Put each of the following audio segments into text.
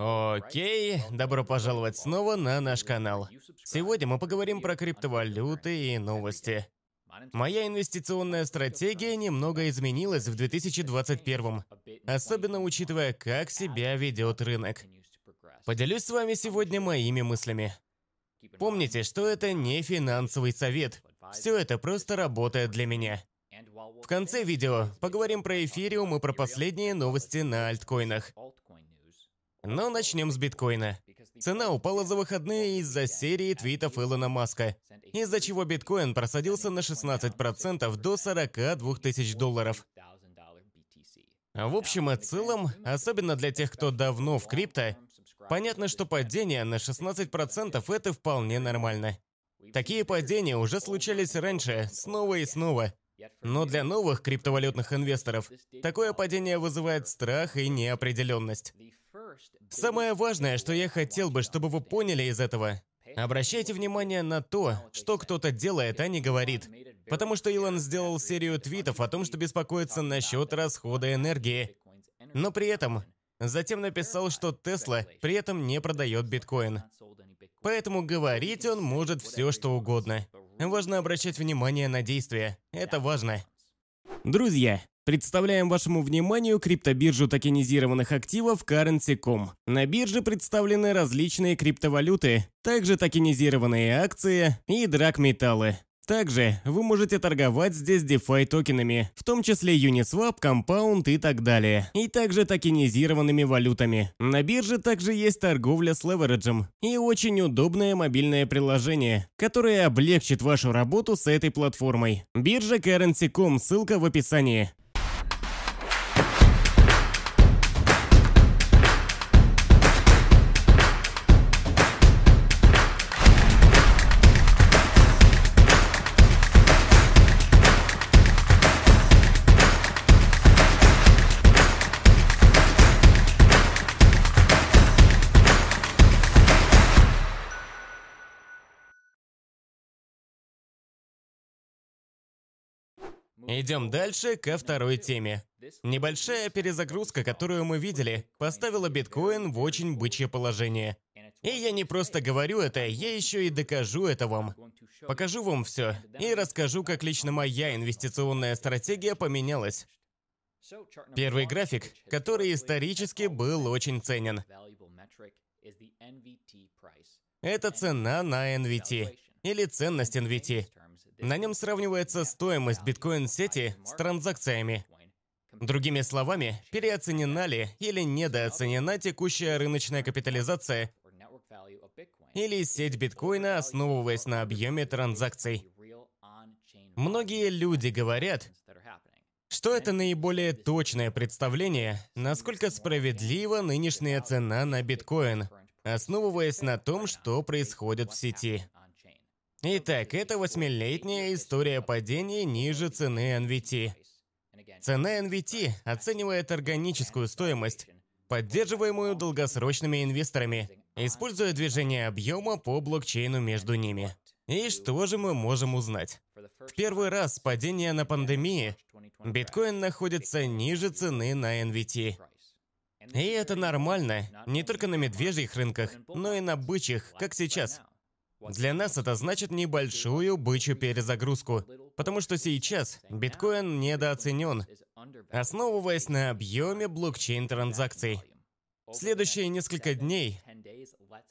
Окей, добро пожаловать снова на наш канал. Сегодня мы поговорим про криптовалюты и новости. Моя инвестиционная стратегия немного изменилась в 2021, особенно учитывая, как себя ведет рынок. Поделюсь с вами сегодня моими мыслями. Помните, что это не финансовый совет. Все это просто работает для меня. В конце видео поговорим про эфириум и про последние новости на альткоинах. Но начнем с биткоина. Цена упала за выходные из-за серии твитов Илона Маска, из-за чего биткоин просадился на 16% до 42 тысяч долларов. В общем и целом, особенно для тех, кто давно в крипто, понятно, что падение на 16% это вполне нормально. Такие падения уже случались раньше, снова и снова. Но для новых криптовалютных инвесторов такое падение вызывает страх и неопределенность. Самое важное, что я хотел бы, чтобы вы поняли из этого, обращайте внимание на то, что кто-то делает, а не говорит. Потому что Илон сделал серию твитов о том, что беспокоится насчет расхода энергии. Но при этом затем написал, что Тесла при этом не продает биткоин. Поэтому говорить он может все, что угодно. Важно обращать внимание на действия. Это важно. Друзья, Представляем вашему вниманию криптобиржу токенизированных активов Currency.com. На бирже представлены различные криптовалюты, также токенизированные акции и драгметаллы. Также вы можете торговать здесь DeFi токенами, в том числе Uniswap, Compound и так далее, и также токенизированными валютами. На бирже также есть торговля с левериджем и очень удобное мобильное приложение, которое облегчит вашу работу с этой платформой. Биржа Currency.com, ссылка в описании. Идем дальше ко второй теме. Небольшая перезагрузка, которую мы видели, поставила биткоин в очень бычье положение. И я не просто говорю это, я еще и докажу это вам. Покажу вам все и расскажу, как лично моя инвестиционная стратегия поменялась. Первый график, который исторически был очень ценен. Это цена на NVT, или ценность NVT. На нем сравнивается стоимость биткоин-сети с транзакциями. Другими словами, переоценена ли или недооценена текущая рыночная капитализация или сеть биткоина, основываясь на объеме транзакций. Многие люди говорят, что это наиболее точное представление, насколько справедлива нынешняя цена на биткоин, основываясь на том, что происходит в сети. Итак, это восьмилетняя история падения ниже цены NVT. Цена NVT оценивает органическую стоимость, поддерживаемую долгосрочными инвесторами, используя движение объема по блокчейну между ними. И что же мы можем узнать? В первый раз с падения на пандемии биткоин находится ниже цены на NVT. И это нормально, не только на медвежьих рынках, но и на бычьих, как сейчас. Для нас это значит небольшую бычью перезагрузку, потому что сейчас биткоин недооценен, основываясь на объеме блокчейн-транзакций. Следующие несколько дней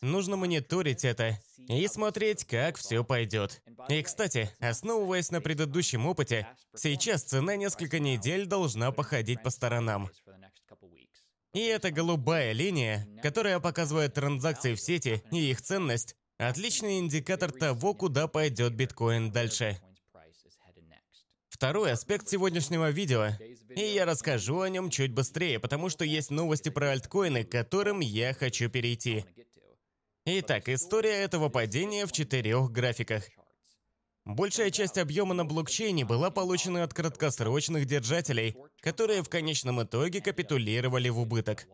нужно мониторить это и смотреть, как все пойдет. И, кстати, основываясь на предыдущем опыте, сейчас цена несколько недель должна походить по сторонам. И эта голубая линия, которая показывает транзакции в сети и их ценность, Отличный индикатор того, куда пойдет биткоин дальше. Второй аспект сегодняшнего видео, и я расскажу о нем чуть быстрее, потому что есть новости про альткоины, к которым я хочу перейти. Итак, история этого падения в четырех графиках. Большая часть объема на блокчейне была получена от краткосрочных держателей, которые в конечном итоге капитулировали в убыток.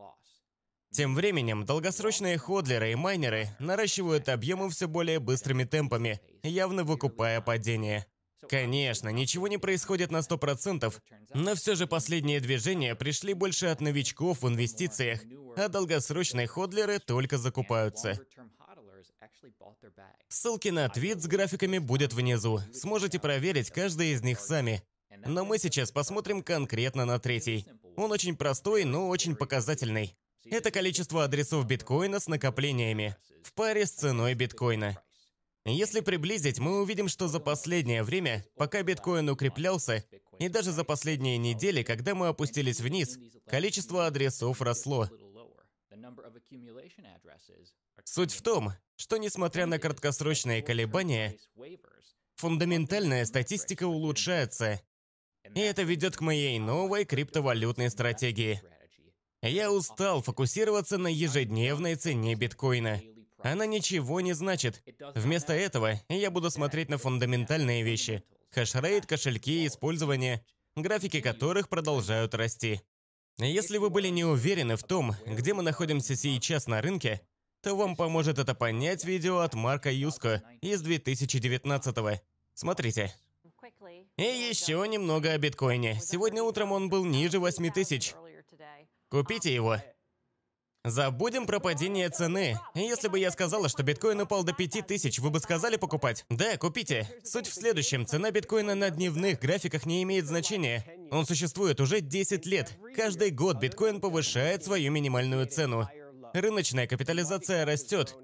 Тем временем, долгосрочные ходлеры и майнеры наращивают объемы все более быстрыми темпами, явно выкупая падение. Конечно, ничего не происходит на 100%, но все же последние движения пришли больше от новичков в инвестициях, а долгосрочные ходлеры только закупаются. Ссылки на твит с графиками будет внизу. Сможете проверить каждый из них сами. Но мы сейчас посмотрим конкретно на третий. Он очень простой, но очень показательный. Это количество адресов биткоина с накоплениями в паре с ценой биткоина. Если приблизить, мы увидим, что за последнее время, пока биткоин укреплялся, и даже за последние недели, когда мы опустились вниз, количество адресов росло. Суть в том, что несмотря на краткосрочные колебания, фундаментальная статистика улучшается. И это ведет к моей новой криптовалютной стратегии. Я устал фокусироваться на ежедневной цене биткоина. Она ничего не значит. Вместо этого я буду смотреть на фундаментальные вещи. Хешрейт, кошельки, использование, графики которых продолжают расти. Если вы были не уверены в том, где мы находимся сейчас на рынке, то вам поможет это понять видео от Марка Юско из 2019 -го. Смотрите. И еще немного о биткоине. Сегодня утром он был ниже 8 тысяч. Купите его. Забудем про падение цены. Если бы я сказала, что биткоин упал до 5000, вы бы сказали покупать? Да, купите. Суть в следующем. Цена биткоина на дневных графиках не имеет значения. Он существует уже 10 лет. Каждый год биткоин повышает свою минимальную цену. Рыночная капитализация растет.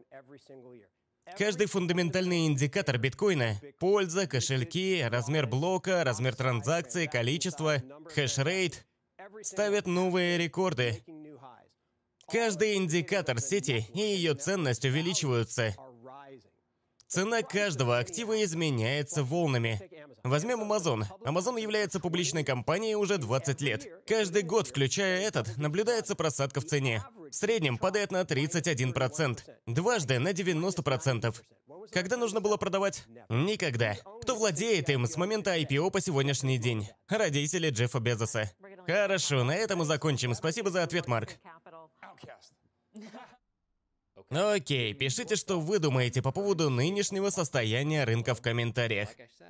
Каждый фундаментальный индикатор биткоина – польза, кошельки, размер блока, размер транзакции, количество, хешрейт – ставят новые рекорды. Каждый индикатор сети и ее ценность увеличиваются. Цена каждого актива изменяется волнами. Возьмем Amazon. Amazon является публичной компанией уже 20 лет. Каждый год, включая этот, наблюдается просадка в цене. В среднем падает на 31%. Дважды на 90%. Когда нужно было продавать? Никогда. Кто владеет им с момента IPO по сегодняшний день? Родители Джеффа Безоса. Хорошо, на этом мы закончим. Спасибо за ответ, Марк. Окей, пишите, что вы думаете по поводу нынешнего состояния рынка в комментариях.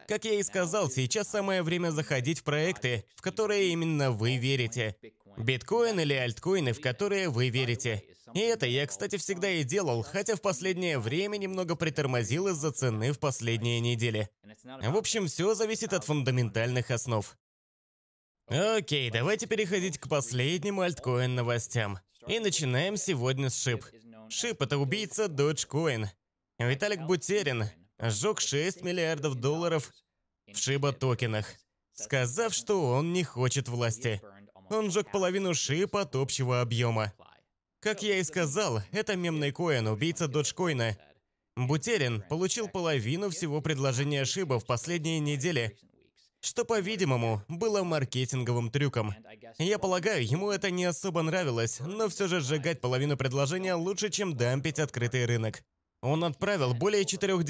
Как я и сказал, сейчас самое время заходить в проекты, в которые именно вы верите. Биткоин или альткоины, в которые вы верите. И это я, кстати, всегда и делал, хотя в последнее время немного притормозил из-за цены в последние недели. В общем, все зависит от фундаментальных основ. Окей, давайте переходить к последним альткоин новостям. И начинаем сегодня с шип. Шип – это убийца Dogecoin. Виталик Бутерин сжег 6 миллиардов долларов в Шиба-токенах, сказав, что он не хочет власти. Он сжег половину шип от общего объема. Как я и сказал, это мемный коин, убийца Доджкоина. Бутерин получил половину всего предложения Шиба в последние недели, что, по-видимому, было маркетинговым трюком. Я полагаю, ему это не особо нравилось, но все же сжигать половину предложения лучше, чем дампить открытый рынок. Он отправил более 40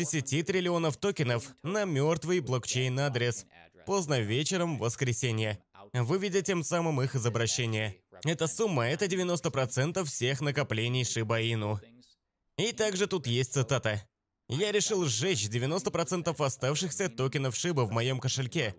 триллионов токенов на мертвый блокчейн-адрес поздно вечером в воскресенье, выведя тем самым их из обращения. Эта сумма – это 90% всех накоплений Inu. И также тут есть цитата. Я решил сжечь 90% оставшихся токенов Шиба в моем кошельке.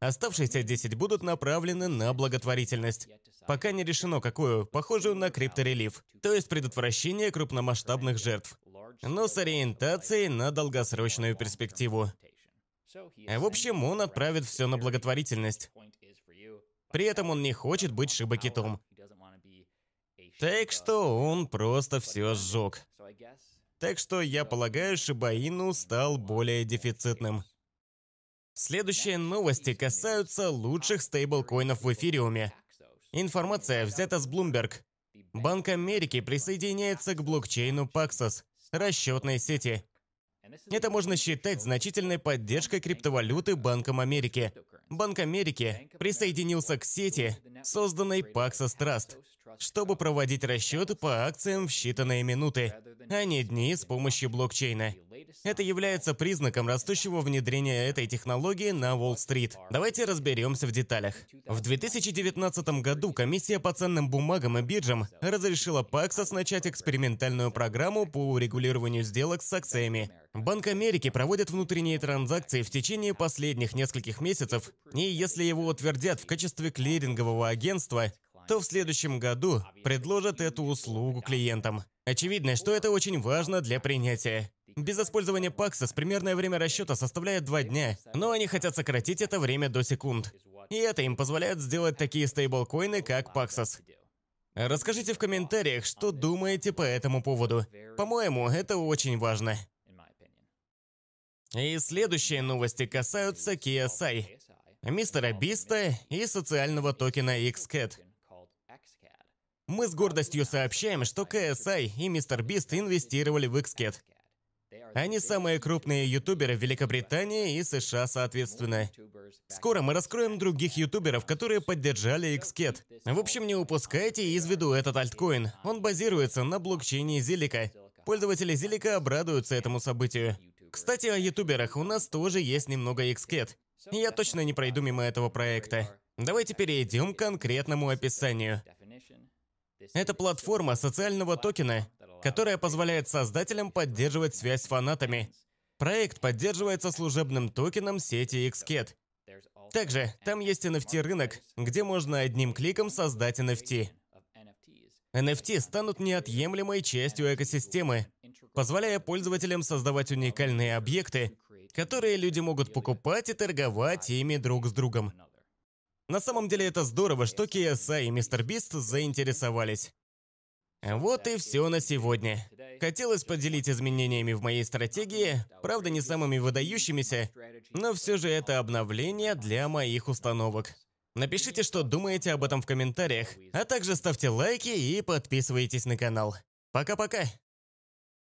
Оставшиеся 10 будут направлены на благотворительность. Пока не решено, какую, похожую на крипторелив, то есть предотвращение крупномасштабных жертв, но с ориентацией на долгосрочную перспективу. В общем, он отправит все на благотворительность. При этом он не хочет быть шибакитом. Так что он просто все сжег. Так что я полагаю, Шибаину стал более дефицитным. Следующие новости касаются лучших стейблкоинов в эфириуме. Информация взята с Bloomberg. Банк Америки присоединяется к блокчейну Paxos, расчетной сети. Это можно считать значительной поддержкой криптовалюты Банком Америки. Банк Америки присоединился к сети, созданной Paxos Trust, чтобы проводить расчеты по акциям в считанные минуты, а не дни с помощью блокчейна. Это является признаком растущего внедрения этой технологии на Уолл-стрит. Давайте разберемся в деталях. В 2019 году комиссия по ценным бумагам и биржам разрешила Paxos начать экспериментальную программу по урегулированию сделок с акциями. Банк Америки проводит внутренние транзакции в течение последних нескольких месяцев, и если его утвердят в качестве клирингового агентства, то в следующем году предложат эту услугу клиентам. Очевидно, что это очень важно для принятия. Без использования Paxos примерное время расчета составляет 2 дня, но они хотят сократить это время до секунд. И это им позволяет сделать такие стейблкоины, как Paxos. Расскажите в комментариях, что думаете по этому поводу. По-моему, это очень важно. И следующие новости касаются KSI, мистера Биста и социального токена XCAT. Мы с гордостью сообщаем, что KSI и мистер Бист инвестировали в XCAT. Они самые крупные ютуберы Великобритании и США соответственно. Скоро мы раскроем других ютуберов, которые поддержали XCAT. В общем, не упускайте из виду этот альткоин. Он базируется на блокчейне Зилика. Пользователи Зилика обрадуются этому событию. Кстати, о ютуберах у нас тоже есть немного XCAT. Я точно не пройду мимо этого проекта. Давайте перейдем к конкретному описанию. Это платформа социального токена, которая позволяет создателям поддерживать связь с фанатами. Проект поддерживается служебным токеном сети XCAT. Также там есть NFT-рынок, где можно одним кликом создать NFT. NFT станут неотъемлемой частью экосистемы, позволяя пользователям создавать уникальные объекты, которые люди могут покупать и торговать ими друг с другом. На самом деле это здорово, что KSI и MrBeast заинтересовались. Вот и все на сегодня. Хотелось поделить изменениями в моей стратегии, правда не самыми выдающимися, но все же это обновление для моих установок. Напишите, что думаете об этом в комментариях, а также ставьте лайки и подписывайтесь на канал. Пока-пока!